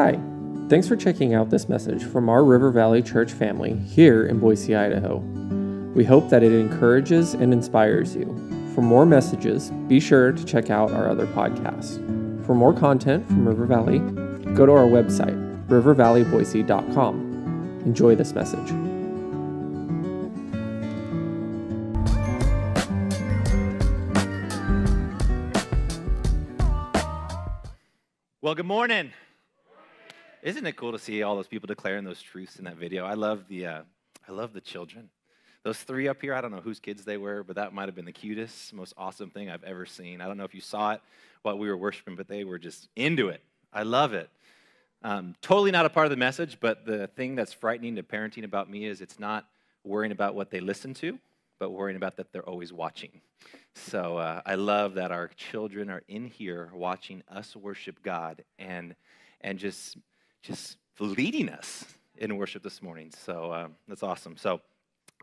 Hi, thanks for checking out this message from our River Valley Church family here in Boise, Idaho. We hope that it encourages and inspires you. For more messages, be sure to check out our other podcasts. For more content from River Valley, go to our website, rivervalleyboise.com. Enjoy this message. Well, good morning. Isn't it cool to see all those people declaring those truths in that video? I love the, uh, I love the children. Those three up here, I don't know whose kids they were, but that might have been the cutest, most awesome thing I've ever seen. I don't know if you saw it while we were worshiping, but they were just into it. I love it. Um, totally not a part of the message, but the thing that's frightening to parenting about me is it's not worrying about what they listen to, but worrying about that they're always watching. So uh, I love that our children are in here watching us worship God and and just just leading us in worship this morning. So uh, that's awesome. So.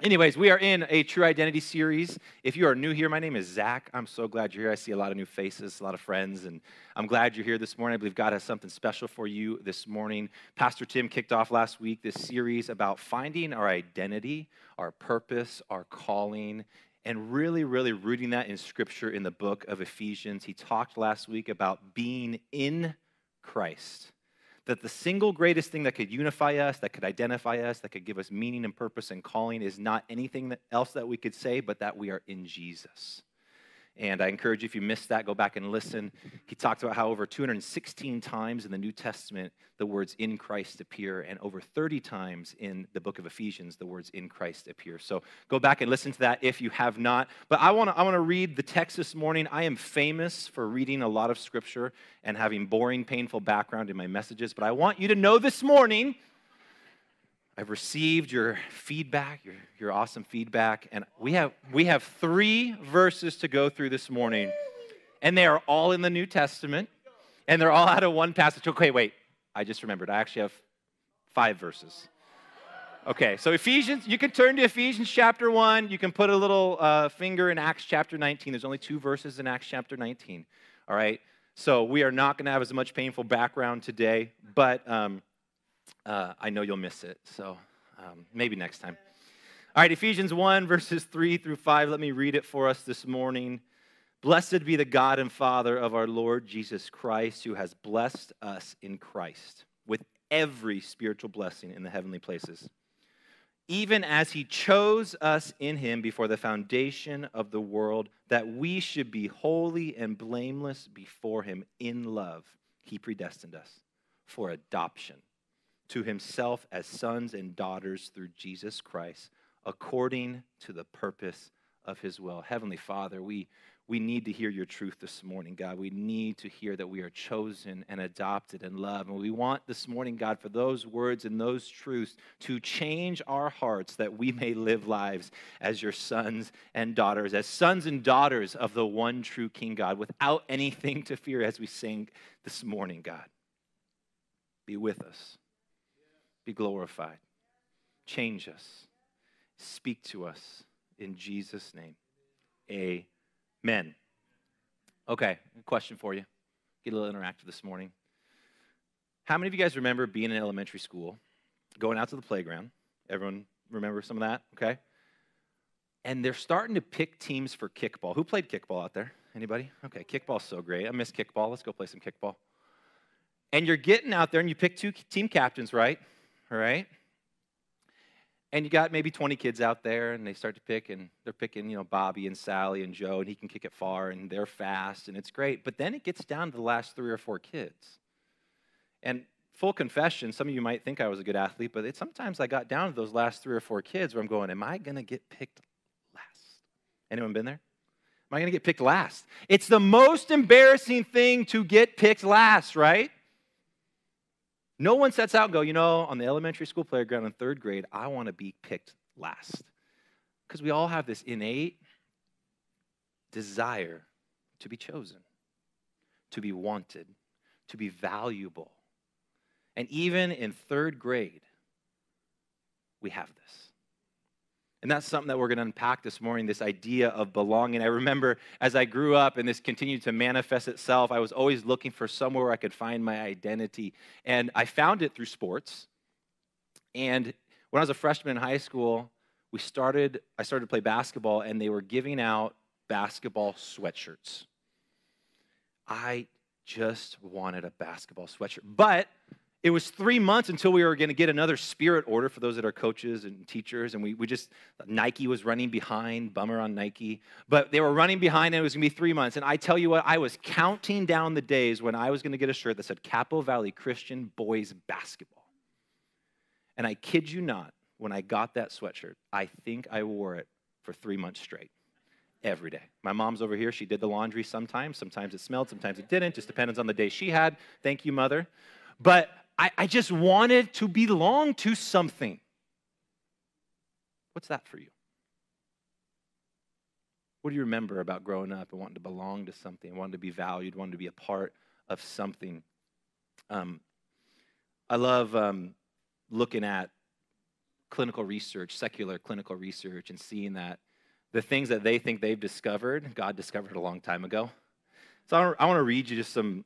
Anyways, we are in a True Identity series. If you are new here, my name is Zach. I'm so glad you're here. I see a lot of new faces, a lot of friends, and I'm glad you're here this morning. I believe God has something special for you this morning. Pastor Tim kicked off last week this series about finding our identity, our purpose, our calling, and really, really rooting that in Scripture in the book of Ephesians. He talked last week about being in Christ that the single greatest thing that could unify us, that could identify us, that could give us meaning and purpose and calling is not anything else that we could say, but that we are in Jesus. And I encourage you, if you missed that, go back and listen. He talked about how over 216 times in the New Testament the words in Christ appear, and over 30 times in the book of Ephesians the words in Christ appear. So go back and listen to that if you have not. But I want to I want to read the text this morning. I am famous for reading a lot of scripture and having boring, painful background in my messages, but I want you to know this morning I've received your feedback, your, your awesome feedback, and we have, we have three verses to go through this morning, and they are all in the New Testament, and they're all out of one passage. Okay, wait, I just remembered. I actually have five verses. Okay, so Ephesians, you can turn to Ephesians chapter 1. You can put a little uh, finger in Acts chapter 19. There's only two verses in Acts chapter 19. All right, so we are not going to have as much painful background today, but um, uh, I know you'll miss it. So um, maybe next time. All right, Ephesians 1, verses 3 through 5. Let me read it for us this morning. Blessed be the God and Father of our Lord Jesus Christ, who has blessed us in Christ with every spiritual blessing in the heavenly places, even as he chose us in him before the foundation of the world, that we should be holy and blameless before him in love. He predestined us for adoption to himself as sons and daughters through Jesus Christ, according to the purpose of his will. Heavenly Father, we, we need to hear your truth this morning, God. We need to hear that we are chosen and adopted and loved. And we want this morning, God, for those words and those truths to change our hearts that we may live lives as your sons and daughters, as sons and daughters of the one true King, God, without anything to fear as we sing this morning, God. Be with us be glorified. Change us. Speak to us in Jesus' name. Amen. Okay, question for you. Get a little interactive this morning. How many of you guys remember being in elementary school, going out to the playground? Everyone remember some of that? Okay. And they're starting to pick teams for kickball. Who played kickball out there? Anybody? Okay, kickball's so great. I miss kickball. Let's go play some kickball. And you're getting out there and you pick two team captains, right? All right? And you got maybe 20 kids out there, and they start to pick, and they're picking, you know, Bobby and Sally and Joe, and he can kick it far, and they're fast, and it's great. But then it gets down to the last three or four kids. And full confession, some of you might think I was a good athlete, but it, sometimes I got down to those last three or four kids where I'm going, am I going to get picked last? Anyone been there? Am I going to get picked last? It's the most embarrassing thing to get picked last, right? No one sets out and go, you know, on the elementary school playground in third grade, I want to be picked last. Because we all have this innate desire to be chosen, to be wanted, to be valuable. And even in third grade, we have this. And that's something that we're going to unpack this morning this idea of belonging. I remember as I grew up and this continued to manifest itself, I was always looking for somewhere I could find my identity. And I found it through sports. And when I was a freshman in high school, we started, I started to play basketball, and they were giving out basketball sweatshirts. I just wanted a basketball sweatshirt. But it was three months until we were going to get another spirit order for those that are coaches and teachers. And we, we just, Nike was running behind, bummer on Nike. But they were running behind and it was going to be three months. And I tell you what, I was counting down the days when I was going to get a shirt that said Capo Valley Christian Boys Basketball. And I kid you not, when I got that sweatshirt, I think I wore it for three months straight every day. My mom's over here. She did the laundry sometimes. Sometimes it smelled, sometimes it didn't. Just depends on the day she had. Thank you, mother. But I, I just wanted to belong to something. What's that for you? What do you remember about growing up and wanting to belong to something, wanting to be valued, wanting to be a part of something? Um, I love um, looking at clinical research, secular clinical research, and seeing that the things that they think they've discovered, God discovered a long time ago. So I, I want to read you just some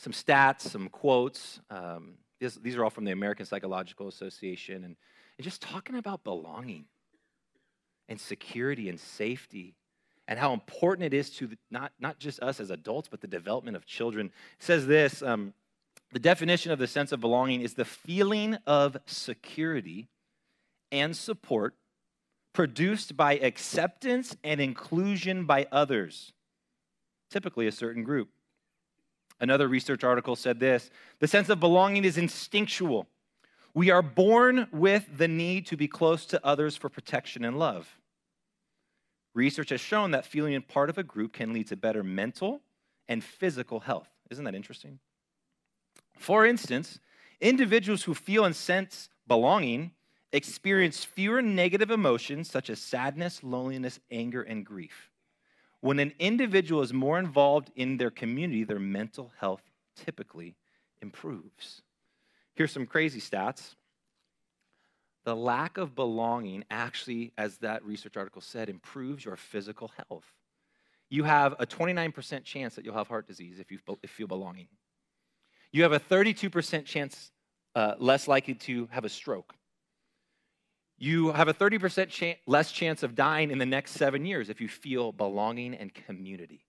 some stats, some quotes. Um, this, these are all from the American Psychological Association, and, and just talking about belonging and security and safety and how important it is to the, not, not just us as adults, but the development of children. It says this um, the definition of the sense of belonging is the feeling of security and support produced by acceptance and inclusion by others, typically a certain group. Another research article said this the sense of belonging is instinctual. We are born with the need to be close to others for protection and love. Research has shown that feeling part of a group can lead to better mental and physical health. Isn't that interesting? For instance, individuals who feel and sense belonging experience fewer negative emotions such as sadness, loneliness, anger, and grief. When an individual is more involved in their community, their mental health typically improves. Here's some crazy stats. The lack of belonging actually, as that research article said, improves your physical health. You have a 29% chance that you'll have heart disease if you, feel belonging. You have a 32% chance uh, less likely to have a stroke you have a 30% less chance of dying in the next seven years if you feel belonging and community.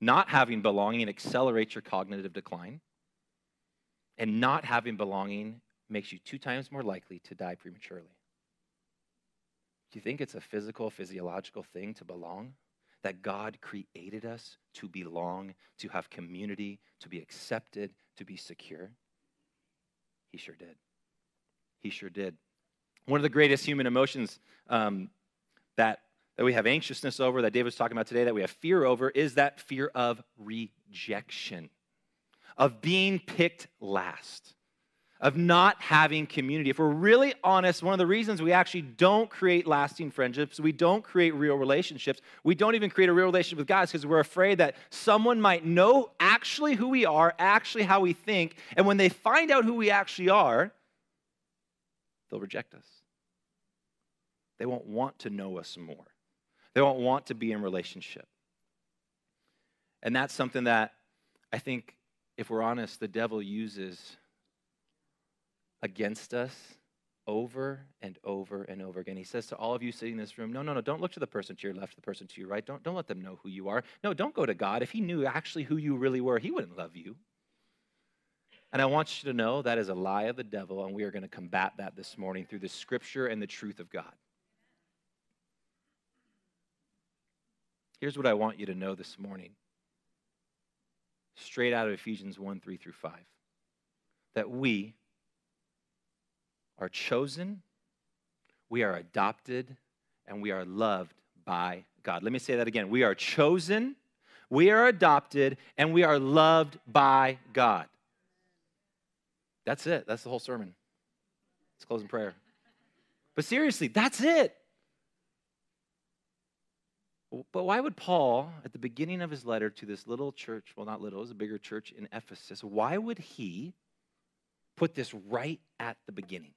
Not having belonging accelerates your cognitive decline, and not having belonging makes you two times more likely to die prematurely. Do you think it's a physical, physiological thing to belong? That God created us to belong, to have community, to be accepted, to be secure? He sure did. He sure did. One of the greatest human emotions um, that, that we have anxiousness over, that David was talking about today, that we have fear over, is that fear of rejection, of being picked last of not having community. If we're really honest, one of the reasons we actually don't create lasting friendships, we don't create real relationships, we don't even create a real relationship with God is because we're afraid that someone might know actually who we are, actually how we think, and when they find out who we actually are, they'll reject us. They won't want to know us more. They won't want to be in relationship. And that's something that I think, if we're honest, the devil uses against us over and over and over again. He says to all of you sitting in this room, no, no, no, don't look to the person to your left, the person to your right. Don't, don't let them know who you are. No, don't go to God. If he knew actually who you really were, he wouldn't love you. And I want you to know that is a lie of the devil, and we are going to combat that this morning through the scripture and the truth of God. Here's what I want you to know this morning, straight out of Ephesians 1 3 through 5 that we are chosen, we are adopted, and we are loved by God. Let me say that again. We are chosen, we are adopted, and we are loved by God. That's it. That's the whole sermon. Let's close in prayer. But seriously, that's it. But why would Paul, at the beginning of his letter to this little church, well, not little, it was a bigger church in Ephesus, why would he put this right at the beginning?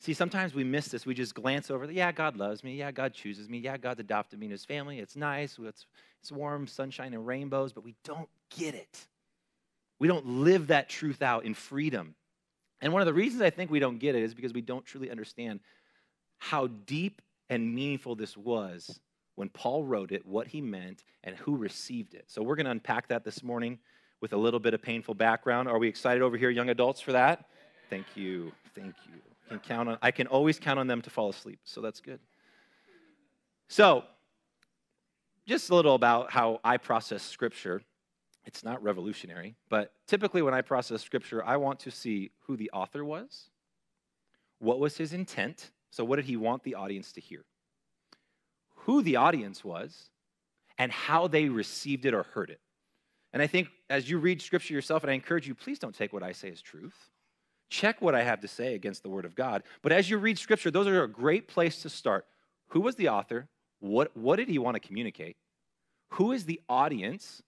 See, sometimes we miss this. We just glance over, yeah, God loves me. Yeah, God chooses me. Yeah, God's adopted me in his family. It's nice. It's, it's warm, sunshine, and rainbows, but we don't get it. We don't live that truth out in freedom. And one of the reasons I think we don't get it is because we don't truly understand how deep and meaningful this was when Paul wrote it, what he meant, and who received it. So we're going to unpack that this morning with a little bit of painful background. Are we excited over here, young adults, for that? Thank you. Thank you can count on, I can always count on them to fall asleep, so that's good. So, just a little about how I process scripture. It's not revolutionary, but typically when I process scripture, I want to see who the author was, what was his intent, so what did he want the audience to hear, who the audience was, and how they received it or heard it. And I think as you read scripture yourself, and I encourage you, please don't take what I say as truth. Check what I have to say against the Word of God. But as you read Scripture, those are a great place to start. Who was the author? What, what did he want to communicate? Who is the audience?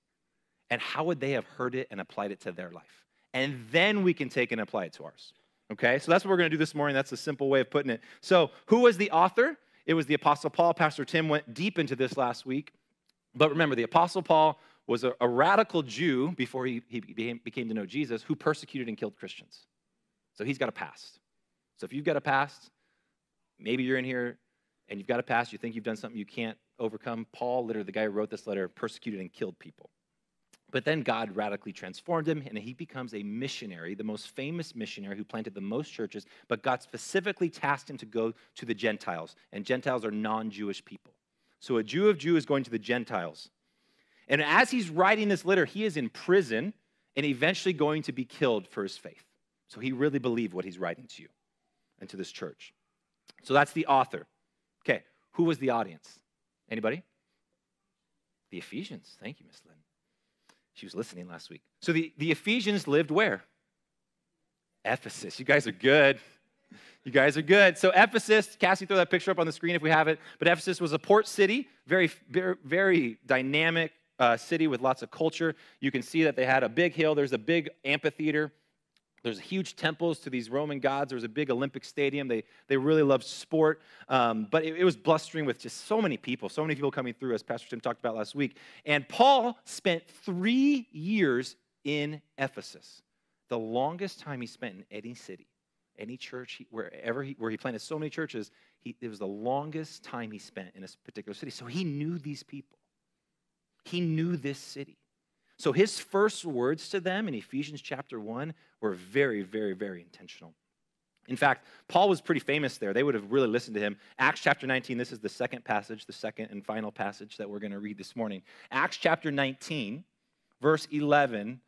And how would they have heard it and applied it to their life? And then we can take and apply it to ours. Okay, so that's what we're to do this morning. That's a simple way of putting it. So, who was the author? It was the Apostle Paul. Pastor Tim went deep into this last week. But remember, the Apostle Paul was a, a radical Jew before he, he became, became to know Jesus who persecuted and killed Christians. So he's got a past. So if you've got a past, maybe you're in here and you've got a past, you think you've done something you can't overcome. Paul, literally the guy who wrote this letter, persecuted and killed people. But then God radically transformed him, and he becomes a missionary, the most famous missionary who planted the most churches, but God specifically tasked him to go to the Gentiles, and Gentiles are non Jewish people. So a Jew of Jew is going to the Gentiles. And as he's writing this letter, he is in prison and eventually going to be killed for his faith. So he really believed what he's writing to you and to this church. So that's the author. Okay, who was the audience? Anybody? The Ephesians. Thank you, Miss Lynn. She was listening last week. So the, the Ephesians lived where? Ephesus. You guys are good. You guys are good. So Ephesus, Cassie, throw that picture up on the screen if we have it. But Ephesus was a port city, very, very, very dynamic uh, city with lots of culture. You can see that they had a big hill. There's a big amphitheater there's huge temples to these Roman gods. There was a big Olympic stadium. They, they really loved sport. Um, but it, it, was blustering with just so many people, so many people coming through, as Pastor Tim talked about last week. And Paul spent three years in Ephesus, the longest time he spent in any city, any church, wherever he, where he planted so many churches. He, it was the longest time he spent in a particular city. So he knew these people, he knew this city. So his first words to them in Ephesians chapter 1 were very, very, very intentional. In fact, Paul was pretty famous there. They would have really listened to him. Acts chapter 19, this is the second passage, the second and final passage that we're going to read this morning. Acts chapter 19, verse 11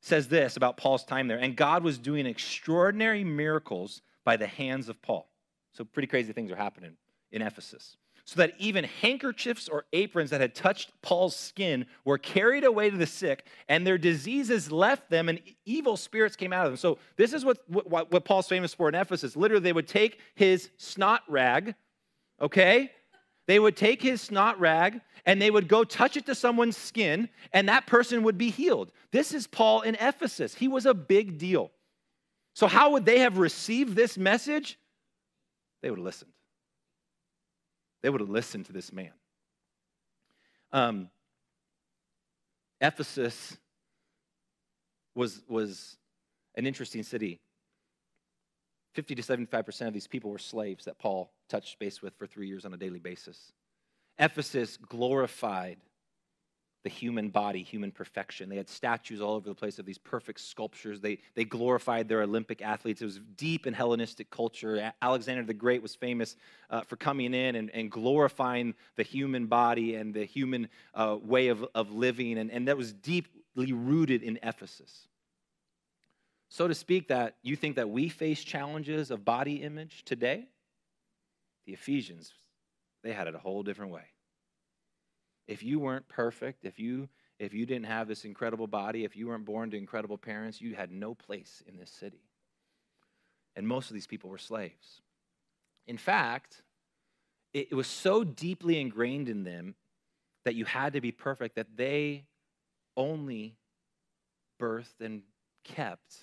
says this about Paul's time there. And God was doing extraordinary miracles by the hands of Paul. So, pretty crazy things are happening in Ephesus so that even handkerchiefs or aprons that had touched Paul's skin were carried away to the sick, and their diseases left them, and evil spirits came out of them. So, this is what, what, what Paul's famous for in Ephesus. Literally, they would take his snot rag, okay? They would take his snot rag and they would go touch it to someone's skin, and that person would be healed. This is Paul in Ephesus. He was a big deal. So, how would they have received this message? They would have listened. They would have listened to this man. Um, Ephesus was, was an interesting city. 50 to 75% of these people were slaves that Paul touched base with for three years on a daily basis. Ephesus glorified the human body, human perfection. They had statues all over the place of these perfect sculptures. They, they glorified their Olympic athletes. It was deep in Hellenistic culture. Alexander the Great was famous uh, for coming in and, and glorifying the human body and the human uh, way of, of living, and, and that was deeply rooted in Ephesus. So to speak, that you think that we face challenges of body image today? The Ephesians, they had it a whole different way if you weren't perfect, if you if you didn't have this incredible body, if you weren't born to incredible parents, you had no place in this city. And most of these people were slaves. In fact, it, was so deeply ingrained in them that you had to be perfect that they only birthed and kept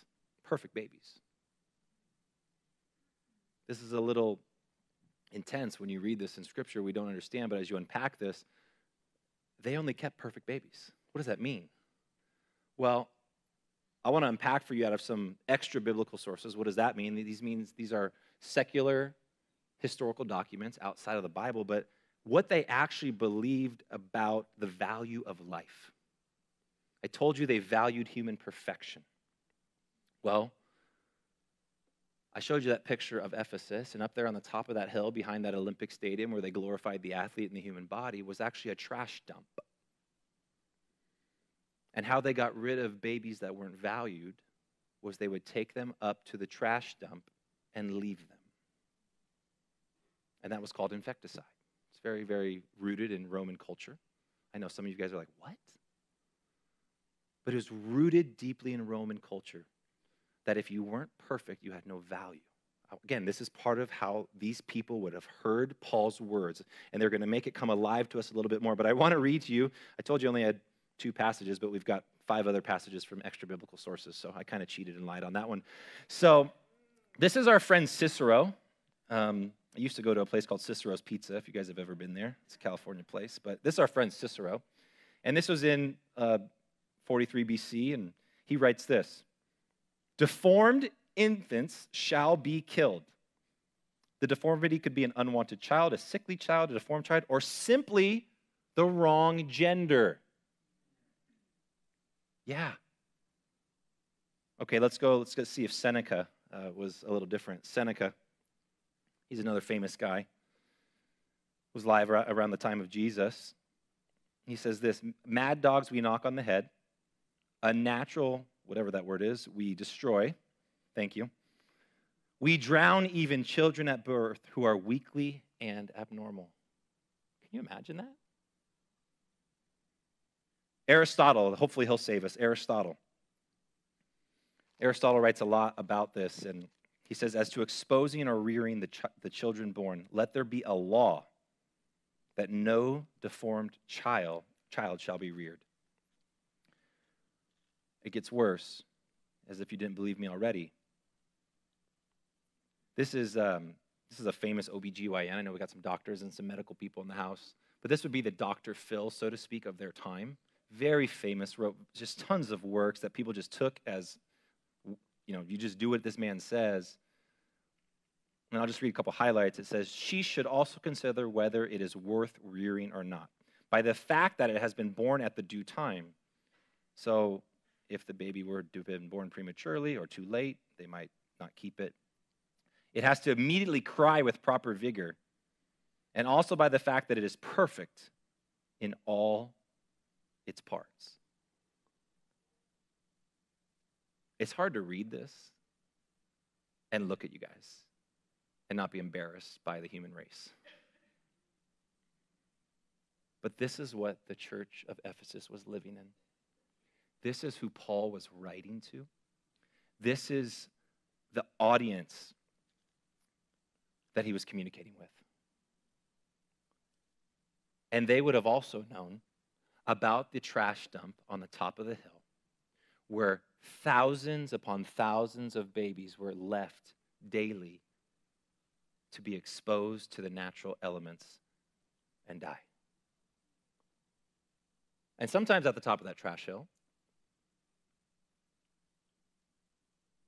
perfect babies. this is a little intense when you read this in scripture. We don't understand, but as you unpack this, they only kept perfect babies. What does that mean? Well, I want to unpack for you out of some extra biblical sources. What does that mean? These means these are secular historical documents outside of the Bible, but what they actually believed about the value of life. I told you they valued human perfection. Well, I showed you that picture of Ephesus, and up there on the top of that hill behind that Olympic stadium where they glorified the athlete and the human body was actually a trash dump. And how they got rid of babies that weren't valued was they would take them up to the trash dump and leave them. And that was called infanticide. It's very, very rooted in Roman culture. I know some of you guys are like, what? But it was rooted deeply in Roman culture that if you weren't perfect, you had no value. Again, this is part of how these people would have heard Paul's words, and they're going to make it come alive to us a little bit more. But I want to read to you. I told you I only had two passages, but we've got five other passages from extra biblical sources, so I kind of cheated and lied on that one. So, this is our friend Cicero. Um, I used to go to a place called Cicero's Pizza, if you guys have ever been there. It's a California place, but this is our friend Cicero. And this was in uh, 43 BC, and he writes this Deformed infants shall be killed. The deformity could be an unwanted child, a sickly child, a deformed child, or simply the wrong gender. Yeah. Okay, let's go. Let's go see if Seneca uh, was a little different. Seneca, he's another famous guy, was alive around the time of Jesus. He says this Mad dogs we knock on the head, a natural whatever that word is, we destroy. Thank you. We drown even children at birth who are weakly and abnormal. Can you imagine that? Aristotle, hopefully he'll save us. Aristotle. Aristotle writes a lot about this, and he says, As to exposing or rearing the, ch- the children born, let there be a law that no deformed child, child shall be reared. It gets worse, as if you didn't believe me already. This is, um, this is a famous OBGYN. I know we got some doctors and some medical people in the house, but this would be the Dr. Phil, so to speak, of their time. Very famous, wrote just tons of works that people just took as, you know, you just do what this man says. And I'll just read a couple highlights. It says, She should also consider whether it is worth rearing or not by the fact that it has been born at the due time. So if the baby were to have been born prematurely or too late, they might not keep it. It has to immediately cry with proper vigor, and also by the fact that it is perfect in all its parts. It's hard to read this and look at you guys and not be embarrassed by the human race. But this is what the church of Ephesus was living in. This is who Paul was writing to. This is the audience that he was communicating with. And they would have also known about the trash dump on the top of the hill where thousands upon thousands of babies were left daily to be exposed to the natural elements and die. And sometimes at the top of that trash hill,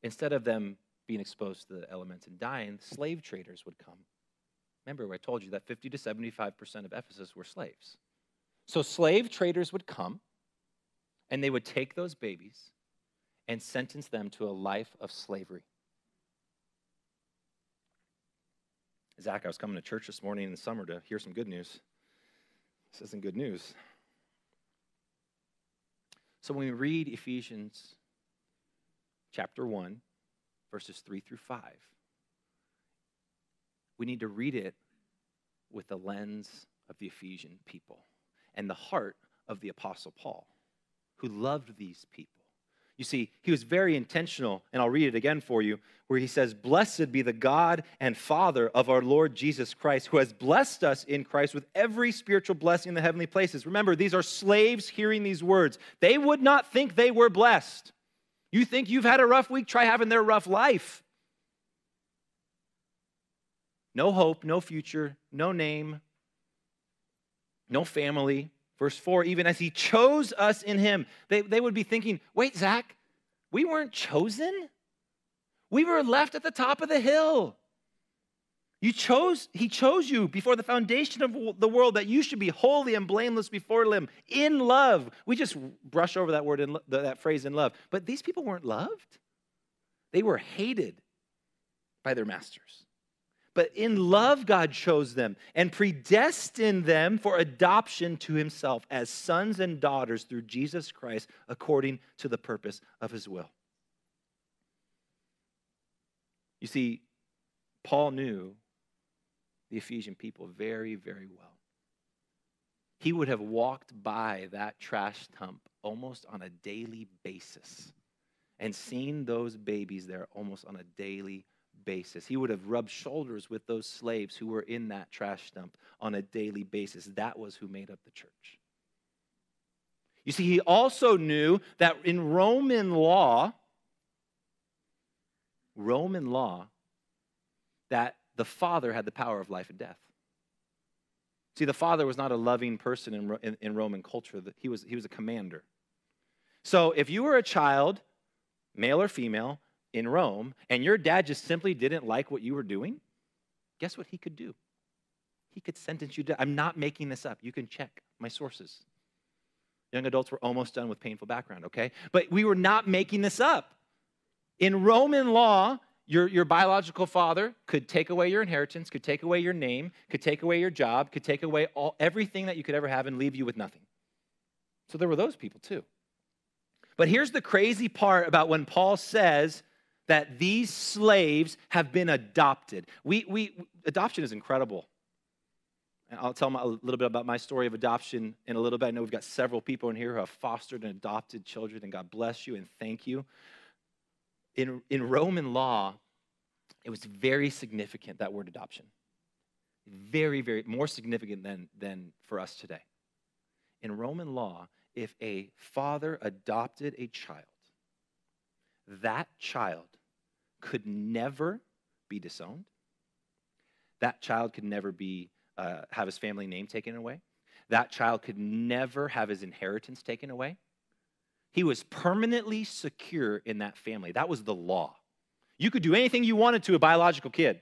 Instead of them being exposed to the elements and dying, slave traders would come. Remember, I told you that 50 to 75% of Ephesus were slaves. So slave traders would come and they would take those babies and sentence them to a life of slavery. Zach, I was coming to church this morning in the summer to hear some good news. This isn't good news. So when we read Ephesians chapter 1, verses 3 through 5. We need to read it with the lens of the Ephesian people and the heart of the Apostle Paul, who loved these people. You see, he was very intentional, and I'll read it again for you, where he says, Blessed be the God and Father of our Lord Jesus Christ, who has blessed us in Christ with every spiritual blessing in the heavenly places. Remember, these are slaves hearing these words. They would not think they were blessed. You think you've had a rough week? Try having their rough life. no hope, no future, no name, no family. Verse 4 even as he chose us in him, they, they would be thinking, wait, Zach, we weren't chosen? We were left at the top of the hill. You chose, he chose you before the foundation of the world that you should be holy and blameless before him in love. We just brush over that word in that phrase in love. But these people weren't loved. They were hated by their masters. But in love, God chose them and predestined them for adoption to himself as sons and daughters through Jesus Christ according to the purpose of his will. You see, Paul knew the Ephesian people very, very well. He would have walked by that trash dump almost on a daily basis and seen those babies there almost on a daily basis. He would have rubbed shoulders with those slaves who were in that trash dump on a daily basis. That was who made up the church. You see, he also knew that in Roman law, Roman law, that the Father had the power of life and death. See, the Father was not a loving person in, in, in Roman culture, he was, he was a commander. So if you were a child, male or female, in Rome, and your dad just simply didn't like what you were doing, guess what he could do? He could sentence you to. I'm not making this up. You can check my sources. Young adults were almost done with painful background, okay? But we were not making this up. In Roman law, your, your biological father could take away your inheritance, could take away your name, could take away your job, could take away all, everything that you could ever have and leave you with nothing. So there were those people too. But here's the crazy part about when Paul says that these slaves have been adopted. We, we, adoption is incredible. And I'll tell my, a little bit about my story of adoption in a little bit. I know we've got several people in here who have fostered and adopted children, and God bless you and thank you in, in Roman law, it was very significant, that word adoption. Very, very, more significant than, than for us today. In Roman law, if a father adopted a child, that child could never be disowned. That child could never be, uh, have his family name taken away. That child could never have his inheritance taken away. He was permanently secure in that family. That was the law. You could do anything you wanted to a biological kid.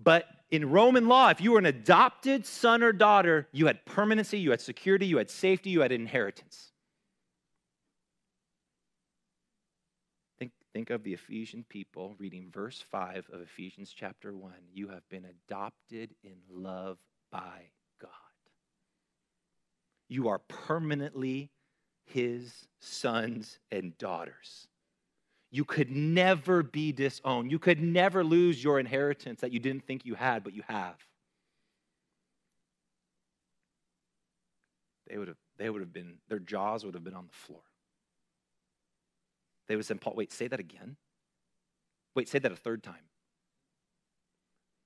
But in Roman law, if you were an adopted son or daughter, you had permanency, you had security, you had safety, you had inheritance. Think, think of the Ephesian people reading verse 5 of Ephesians chapter 1. You have been adopted in love by God. You are permanently his sons and daughters. You could never be disowned. You could never lose your inheritance that you didn't think you had, but you have. They would have, they would have been, their jaws would have been on the floor. They would have said, Paul, wait, say that again. Wait, say that a third time.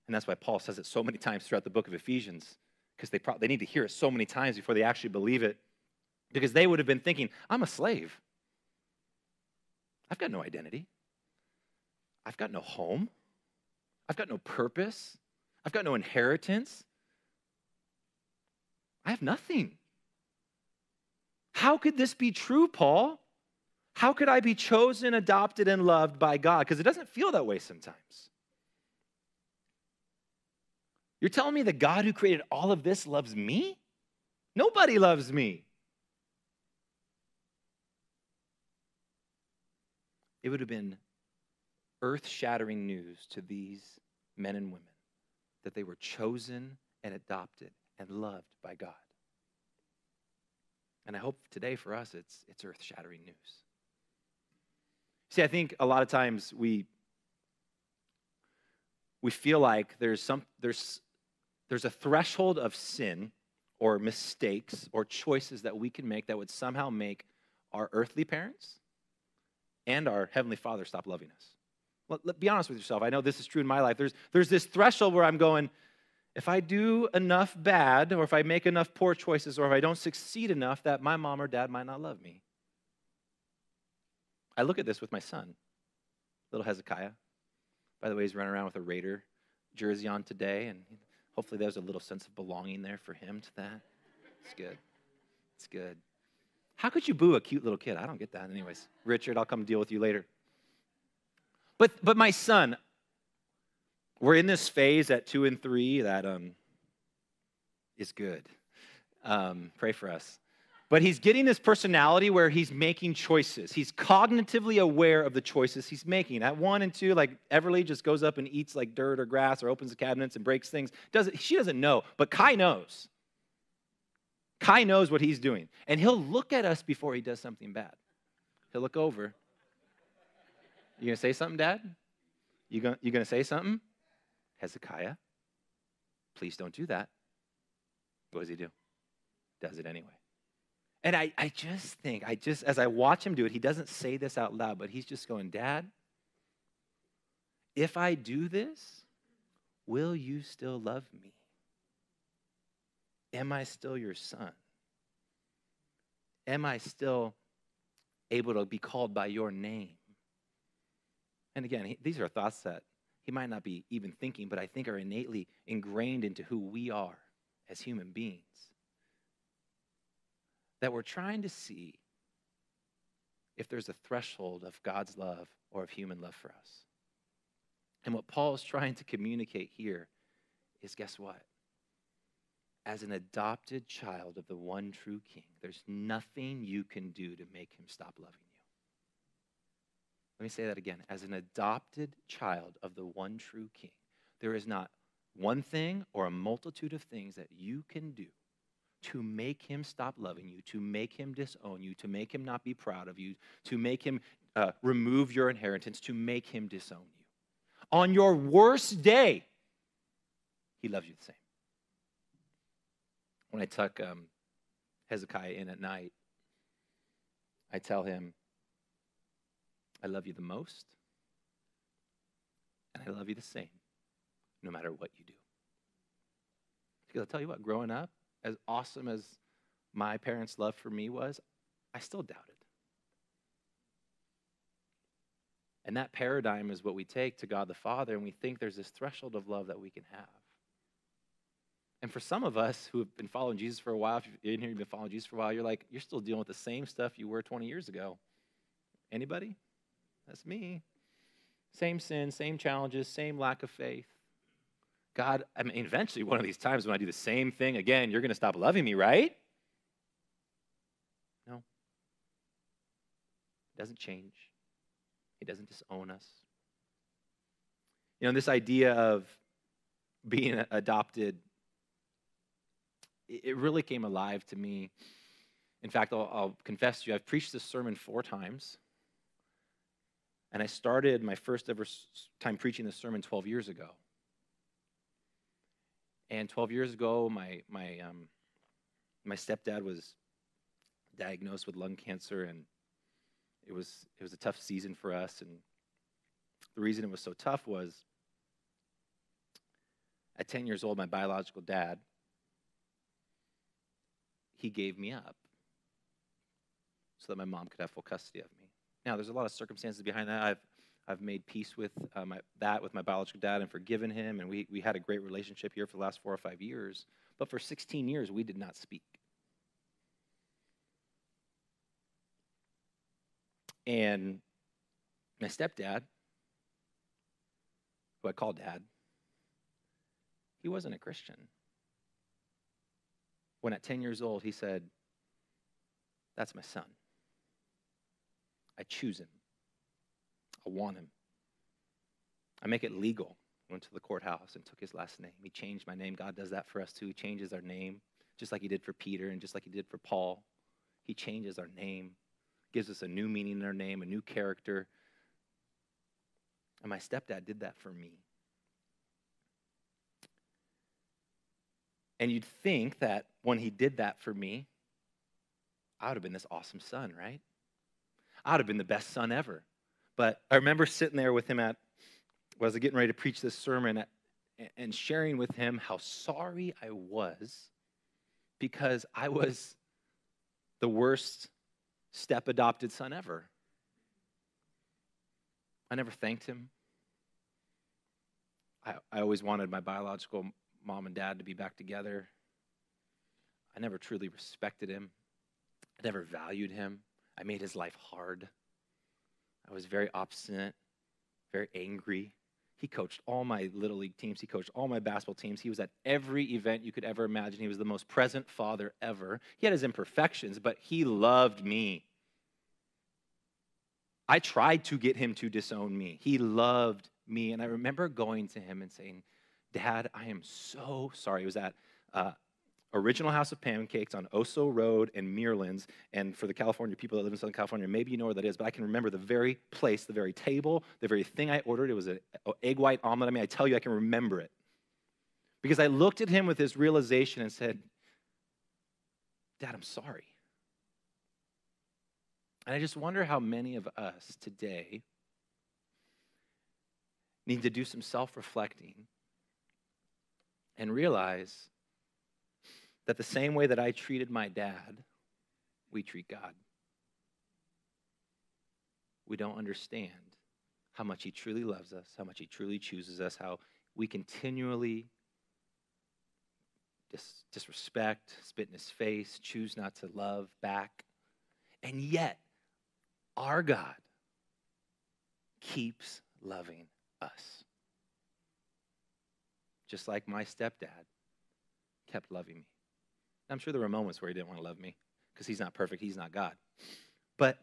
And that's why Paul says it so many times throughout the book of Ephesians, because they, pro- they need to hear it so many times before they actually believe it because they would have been thinking, I'm a slave. I've got no identity. I've got no home. I've got no purpose. I've got no inheritance. I have nothing. How could this be true, Paul? How could I be chosen, adopted, and loved by God? Because it doesn't feel that way sometimes. You're telling me the God who created all of this loves me? Nobody loves me. It would have been earth shattering news to these men and women that they were chosen and adopted and loved by God. And I hope today for us it's, it's earth shattering news. See, I think a lot of times we, we feel like there's, some, there's, there's a threshold of sin or mistakes or choices that we can make that would somehow make our earthly parents and our Heavenly Father stop loving us. Let, be honest with yourself. I know this is true in my life. There's, there's this threshold where I'm going, if I do enough bad, or if I make enough poor choices, or if I don't succeed enough, that my mom or dad might not love me. I look at this with my son, little Hezekiah. By the way, he's running around with a Raider jersey on today, and hopefully there's a little sense of belonging there for him to that. It's good. It's good. How could you boo a cute little kid? I don't get that. Anyways, Richard, I'll come deal with you later. But but my son, we're in this phase at two and three that um is good. Um, pray for us. But he's getting this personality where he's making choices. He's cognitively aware of the choices he's making. At one and two, like Everly just goes up and eats like dirt or grass or opens the cabinets and breaks things. Does it, she doesn't know, but Kai knows. Kai knows what he's doing. And he'll look at us before he does something bad. He'll look over. You gonna say something, Dad? You gonna, you gonna say something? Hezekiah, please don't do that. What does he do? Does it anyway. And I, I just think, I just, as I watch him do it, he doesn't say this out loud, but he's just going, Dad, if I do this, will you still love me? Am I still your son? Am I still able to be called by your name? And again, he, these are thoughts that he might not be even thinking, but I think are innately ingrained into who we are as human beings that we're trying to see if there's a threshold of God's love or of human love for us. And what Paul is trying to communicate here is guess what? As an adopted child of the one true king, there's nothing you can do to make him stop loving you. Let me say that again. As an adopted child of the one true king, there is not one thing or a multitude of things that you can do to make him stop loving you, to make him disown you, to make him not be proud of you, to make him uh, remove your inheritance, to make him disown you. On your worst day, he loves you the same. When I tuck um, Hezekiah in at night, I tell him, I love you the most, and I love you the same, no matter what you do. Because I'll tell you what, growing up, as awesome as my parents' love for me was, I still doubted. And that paradigm is what we take to God the Father, and we think there's this threshold of love that we can have. And for some of us who have been following Jesus for a while, if you're in here, you've been following Jesus for a while, you're like, you're still dealing with the same stuff you were 20 years ago. Anybody? That's me. Same sin, same challenges, same lack of faith. God, I mean, eventually, one of these times when I do the same thing again, you're going to stop loving me, right? No. It doesn't change, He doesn't disown us. You know, this idea of being adopted, it really came alive to me. In fact, I'll, I'll confess to you, I've preached this sermon four times. And I started my first ever time preaching this sermon 12 years ago. And 12 years ago, my, my, um, my stepdad was diagnosed with lung cancer, and it was, it was a tough season for us. And the reason it was so tough was at 10 years old, my biological dad, he gave me up so that my mom could have full custody of me. Now, there's a lot of circumstances behind that. I've I've made peace with uh, my, that with my biological dad and forgiven him, and we, we had a great relationship here for the last four or five years. But for 16 years, we did not speak. And my stepdad, who I call dad, he wasn't a Christian. When at 10 years old, he said, That's my son. I choose him. I want him. I make it legal. Went to the courthouse and took his last name. He changed my name. God does that for us too. He changes our name, just like he did for Peter and just like he did for Paul. He changes our name, gives us a new meaning in our name, a new character. And my stepdad did that for me. And you'd think that when he did that for me, I would have been this awesome son, right? I would have been the best son ever. But I remember sitting there with him at, was I getting ready to preach this sermon at, and sharing with him how sorry I was because I was the worst step adopted son ever. I never thanked him. I, I always wanted my biological mom and dad to be back together. I never truly respected him. I never valued him. I made his life hard. I was very obstinate, very angry. He coached all my little league teams. He coached all my basketball teams. He was at every event you could ever imagine. He was the most present father ever. He had his imperfections, but he loved me. I tried to get him to disown me. He loved me. And I remember going to him and saying, Dad, I am so sorry. It was at uh, Original House of Pancakes on Oso Road in Muirlands. And for the California people that live in Southern California, maybe you know where that is, but I can remember the very place, the very table, the very thing I ordered. It was an egg white omelet. I mean, I tell you, I can remember it. Because I looked at him with this realization and said, Dad, I'm sorry. And I just wonder how many of us today need to do some self reflecting and realize that the same way that I treated my dad, we treat God. We don't understand how much He truly loves us, how much He truly chooses us, how we continually dis- disrespect, spit in His face, choose not to love back. And yet, our God keeps loving us. Just like my stepdad kept loving me. I'm sure there were moments where he didn't want to love me because he's not perfect, he's not God. But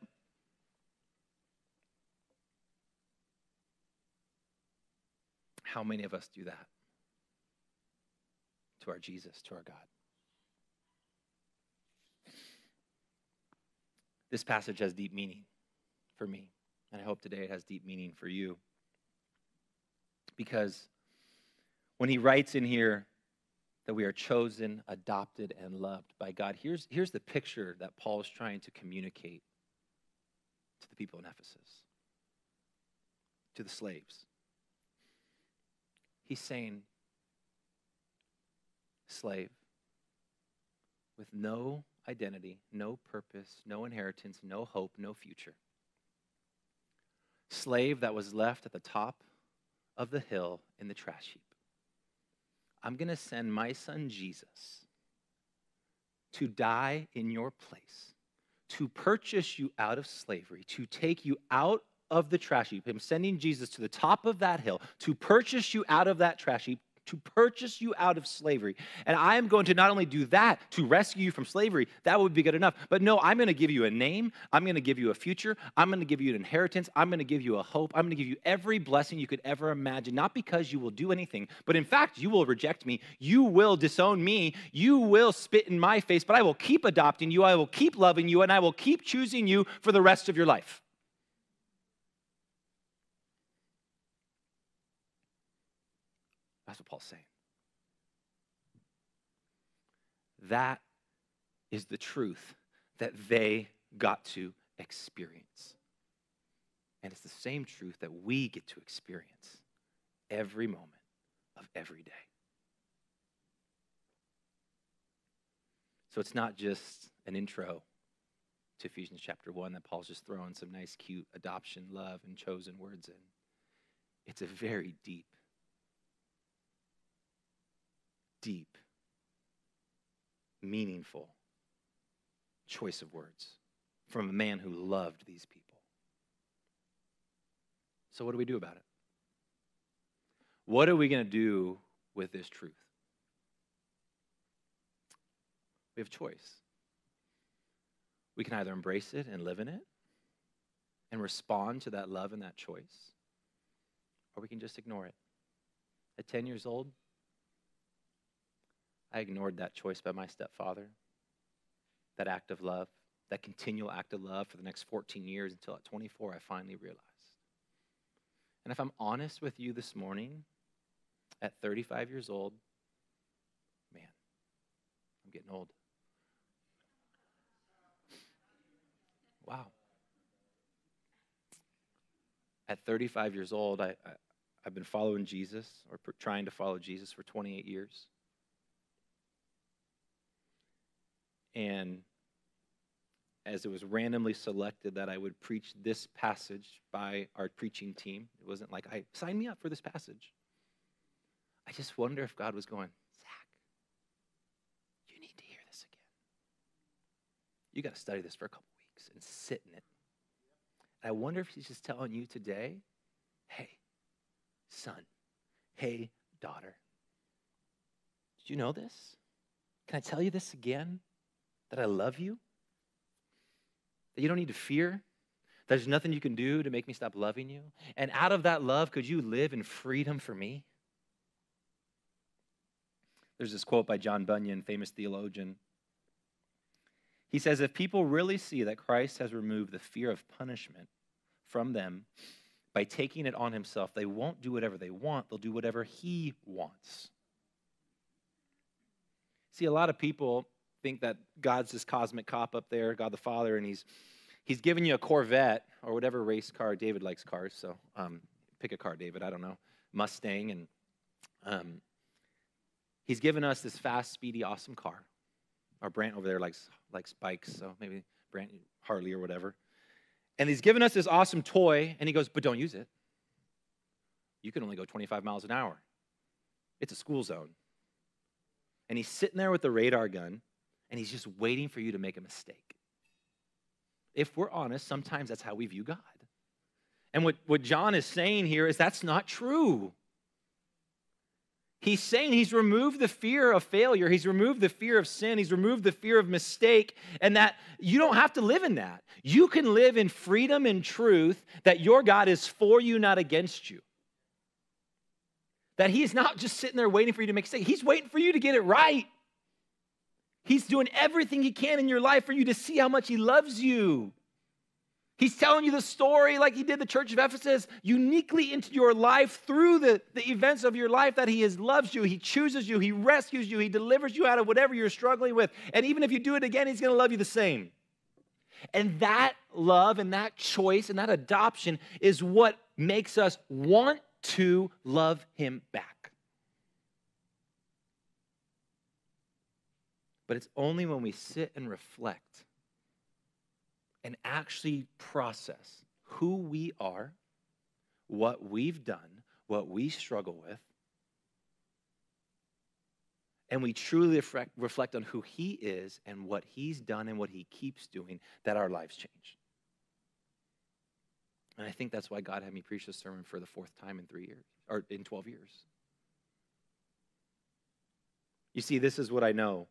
how many of us do that to our Jesus, to our God? This passage has deep meaning for me, and I hope today it has deep meaning for you. Because when he writes in here, that we are chosen, adopted, and loved by God. Here's, here's the picture that Paul is trying to communicate to the people in Ephesus, to the slaves. He's saying, slave, with no identity, no purpose, no inheritance, no hope, no future. Slave that was left at the top of the hill in the trash heap. I'm going to send my son Jesus to die in your place, to purchase you out of slavery, to take you out of the trash heap. I'm sending Jesus to the top of that hill to purchase you out of that trash heap, to purchase you out of slavery. And I am going to not only do that to rescue you from slavery, that would be good enough. But no, I'm going to give you a name. I'm going to give you a future. I'm going to give you an inheritance. I'm going to give you a hope. I'm going to give you every blessing you could ever imagine, not because you will do anything, but in fact, you will reject me. You will disown me. You will spit in my face, but I will keep adopting you. I will keep loving you, and I will keep choosing you for the rest of your life. That's what Paul's saying. That is the truth that they got to experience. And it's the same truth that we get to experience every moment of every day. So it's not just an intro to Ephesians chapter 1 that Paul's just throwing some nice, cute adoption, love, and chosen words in. It's a very deep deep, meaningful choice of words from a man who loved these people. So, what do we do about it? What are we going to do with this truth? We have choice. We can either embrace it and live in it and respond to that love and that choice, or we can just ignore it. At 10 years old, I ignored that choice by my stepfather, that act of love, that continual act of love for the next 14 years until at 24, I finally realized. And if I'm honest with you this morning, at 35 years old, man, I'm getting old. Wow. At 35 years old, I, I, have been following Jesus or pr- trying to follow Jesus for 28 years. And as it was randomly selected that I would preach this passage by our preaching team, it wasn't like, I sign me up for this passage. I just wonder if God was going, Zach, you need to hear this again. You got to study this for a couple weeks and sit in it. And I wonder if he's just telling you today, hey, son, hey, daughter, did you know this? Can I tell you this again? That I love you? That you don't need to fear? That there's nothing you can do to make me stop loving you? And out of that love, could you live in freedom for me? There's this quote by John Bunyan, famous theologian. He says, If people really see that Christ has removed the fear of punishment from them by taking it on himself, they won't do whatever they want, they'll do whatever he wants. See, a lot of people think that God's this cosmic cop up there, God the Father, and he's he's giving you a Corvette or whatever race car. David likes cars, so um, pick a car, David. I don't know, Mustang, and um, he's given us this fast, speedy, awesome car. Our Brant over there likes likes bikes, so maybe Brant Harley or whatever. And he's given us this awesome toy, and he goes, but don't use it. You can only go 25 miles an hour. It's a school zone. And he's sitting there with the radar gun, and he's just waiting for you to make a mistake. If we're honest, sometimes that's how we view God. And what, what John is saying here is that's not true. He's saying he's removed the fear of failure. He's removed the fear of sin. He's removed the fear of mistake, and that you don't have to live in that. You can live in freedom and truth that your God is for you, not against you. That he is not just sitting there waiting for you to make a mistake, he's waiting for you to get it right. He's doing everything he can in your life for you to see how much he loves you. He's telling you the story like he did the church of Ephesus, uniquely into your life through the, the events of your life that he has loves you. He chooses you. He rescues you. He delivers you out of whatever you're struggling with. And even if you do it again, he's going to love you the same. And that love and that choice and that adoption is what makes us want to love him back. But it's only when we sit and reflect and actually process who we are, what we've done, what we struggle with, and we truly reflect, on who He is and what He's done and what He keeps doing, that our lives change. And I think that's why God had me preach this sermon for the fourth time in three years, or in 12 years. You see, this is what I know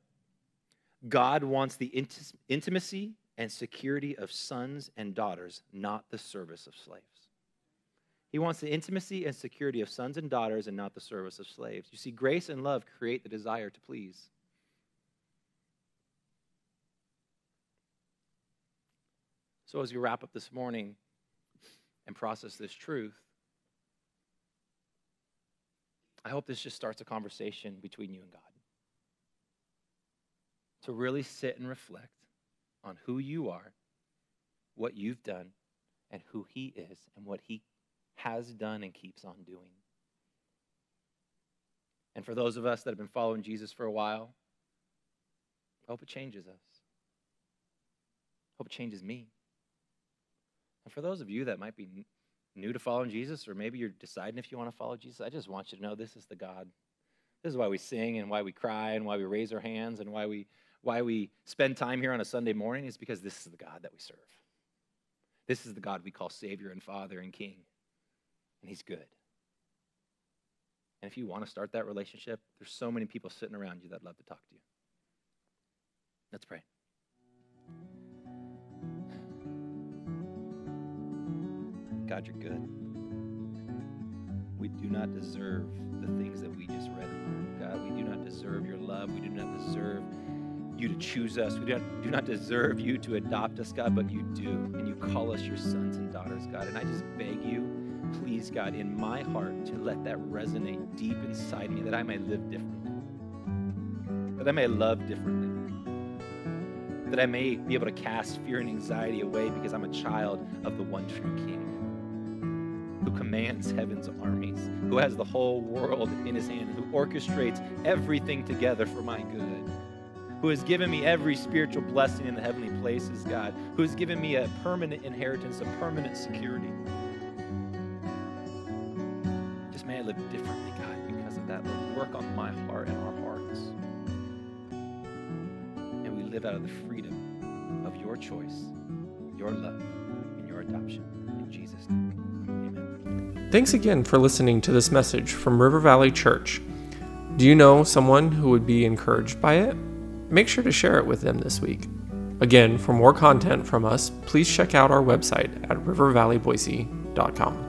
God wants the int- intimacy and security of sons and daughters, not the service of slaves. He wants the intimacy and security of sons and daughters and not the service of slaves. You see, grace and love create the desire to please. So, as we wrap up this morning and process this truth, I hope this just starts a conversation between you and God. To really sit and reflect on who you are, what you've done, and who He is, and what He has done and keeps on doing. And for those of us that have been following Jesus for a while, I hope it changes us. I hope it changes me. And for those of you that might be new to following Jesus, or maybe you're deciding if you want to follow Jesus, I just want you to know this is the God. This is why we sing and why we cry and why we raise our hands and why we why we spend time here on a Sunday morning is because this is the God that we serve. This is the God we call Savior and Father and King. And He's good. And if you want to start that relationship, there's so many people sitting around you that love to talk to you. Let's pray. God, you're good. We do not deserve the things that we just read. God, we do not deserve your love. We do not deserve you to choose us. We do not, do not deserve you to adopt us, God, but you do. And you call us your sons and daughters, God. And I just beg you, please, God, in my heart to let that resonate deep inside me that I may live differently, that I may love differently, that I may be able to cast fear and anxiety away because I'm a child of the one true King who commands heaven's armies, who has the whole world in his hand, who orchestrates everything together for my good who has given me every spiritual blessing in the heavenly places, God, who has given me a permanent inheritance, a permanent security. Just may I live differently, God, because of that Lord, work on my heart and our hearts. And we live out of the freedom of your choice, your love, and your adoption. In Jesus' name, amen. Thanks again for listening to this message from River Valley Church. Do you know someone who would be encouraged by it? Make sure to share it with them this week. Again, for more content from us, please check out our website at rivervalleyboise.com.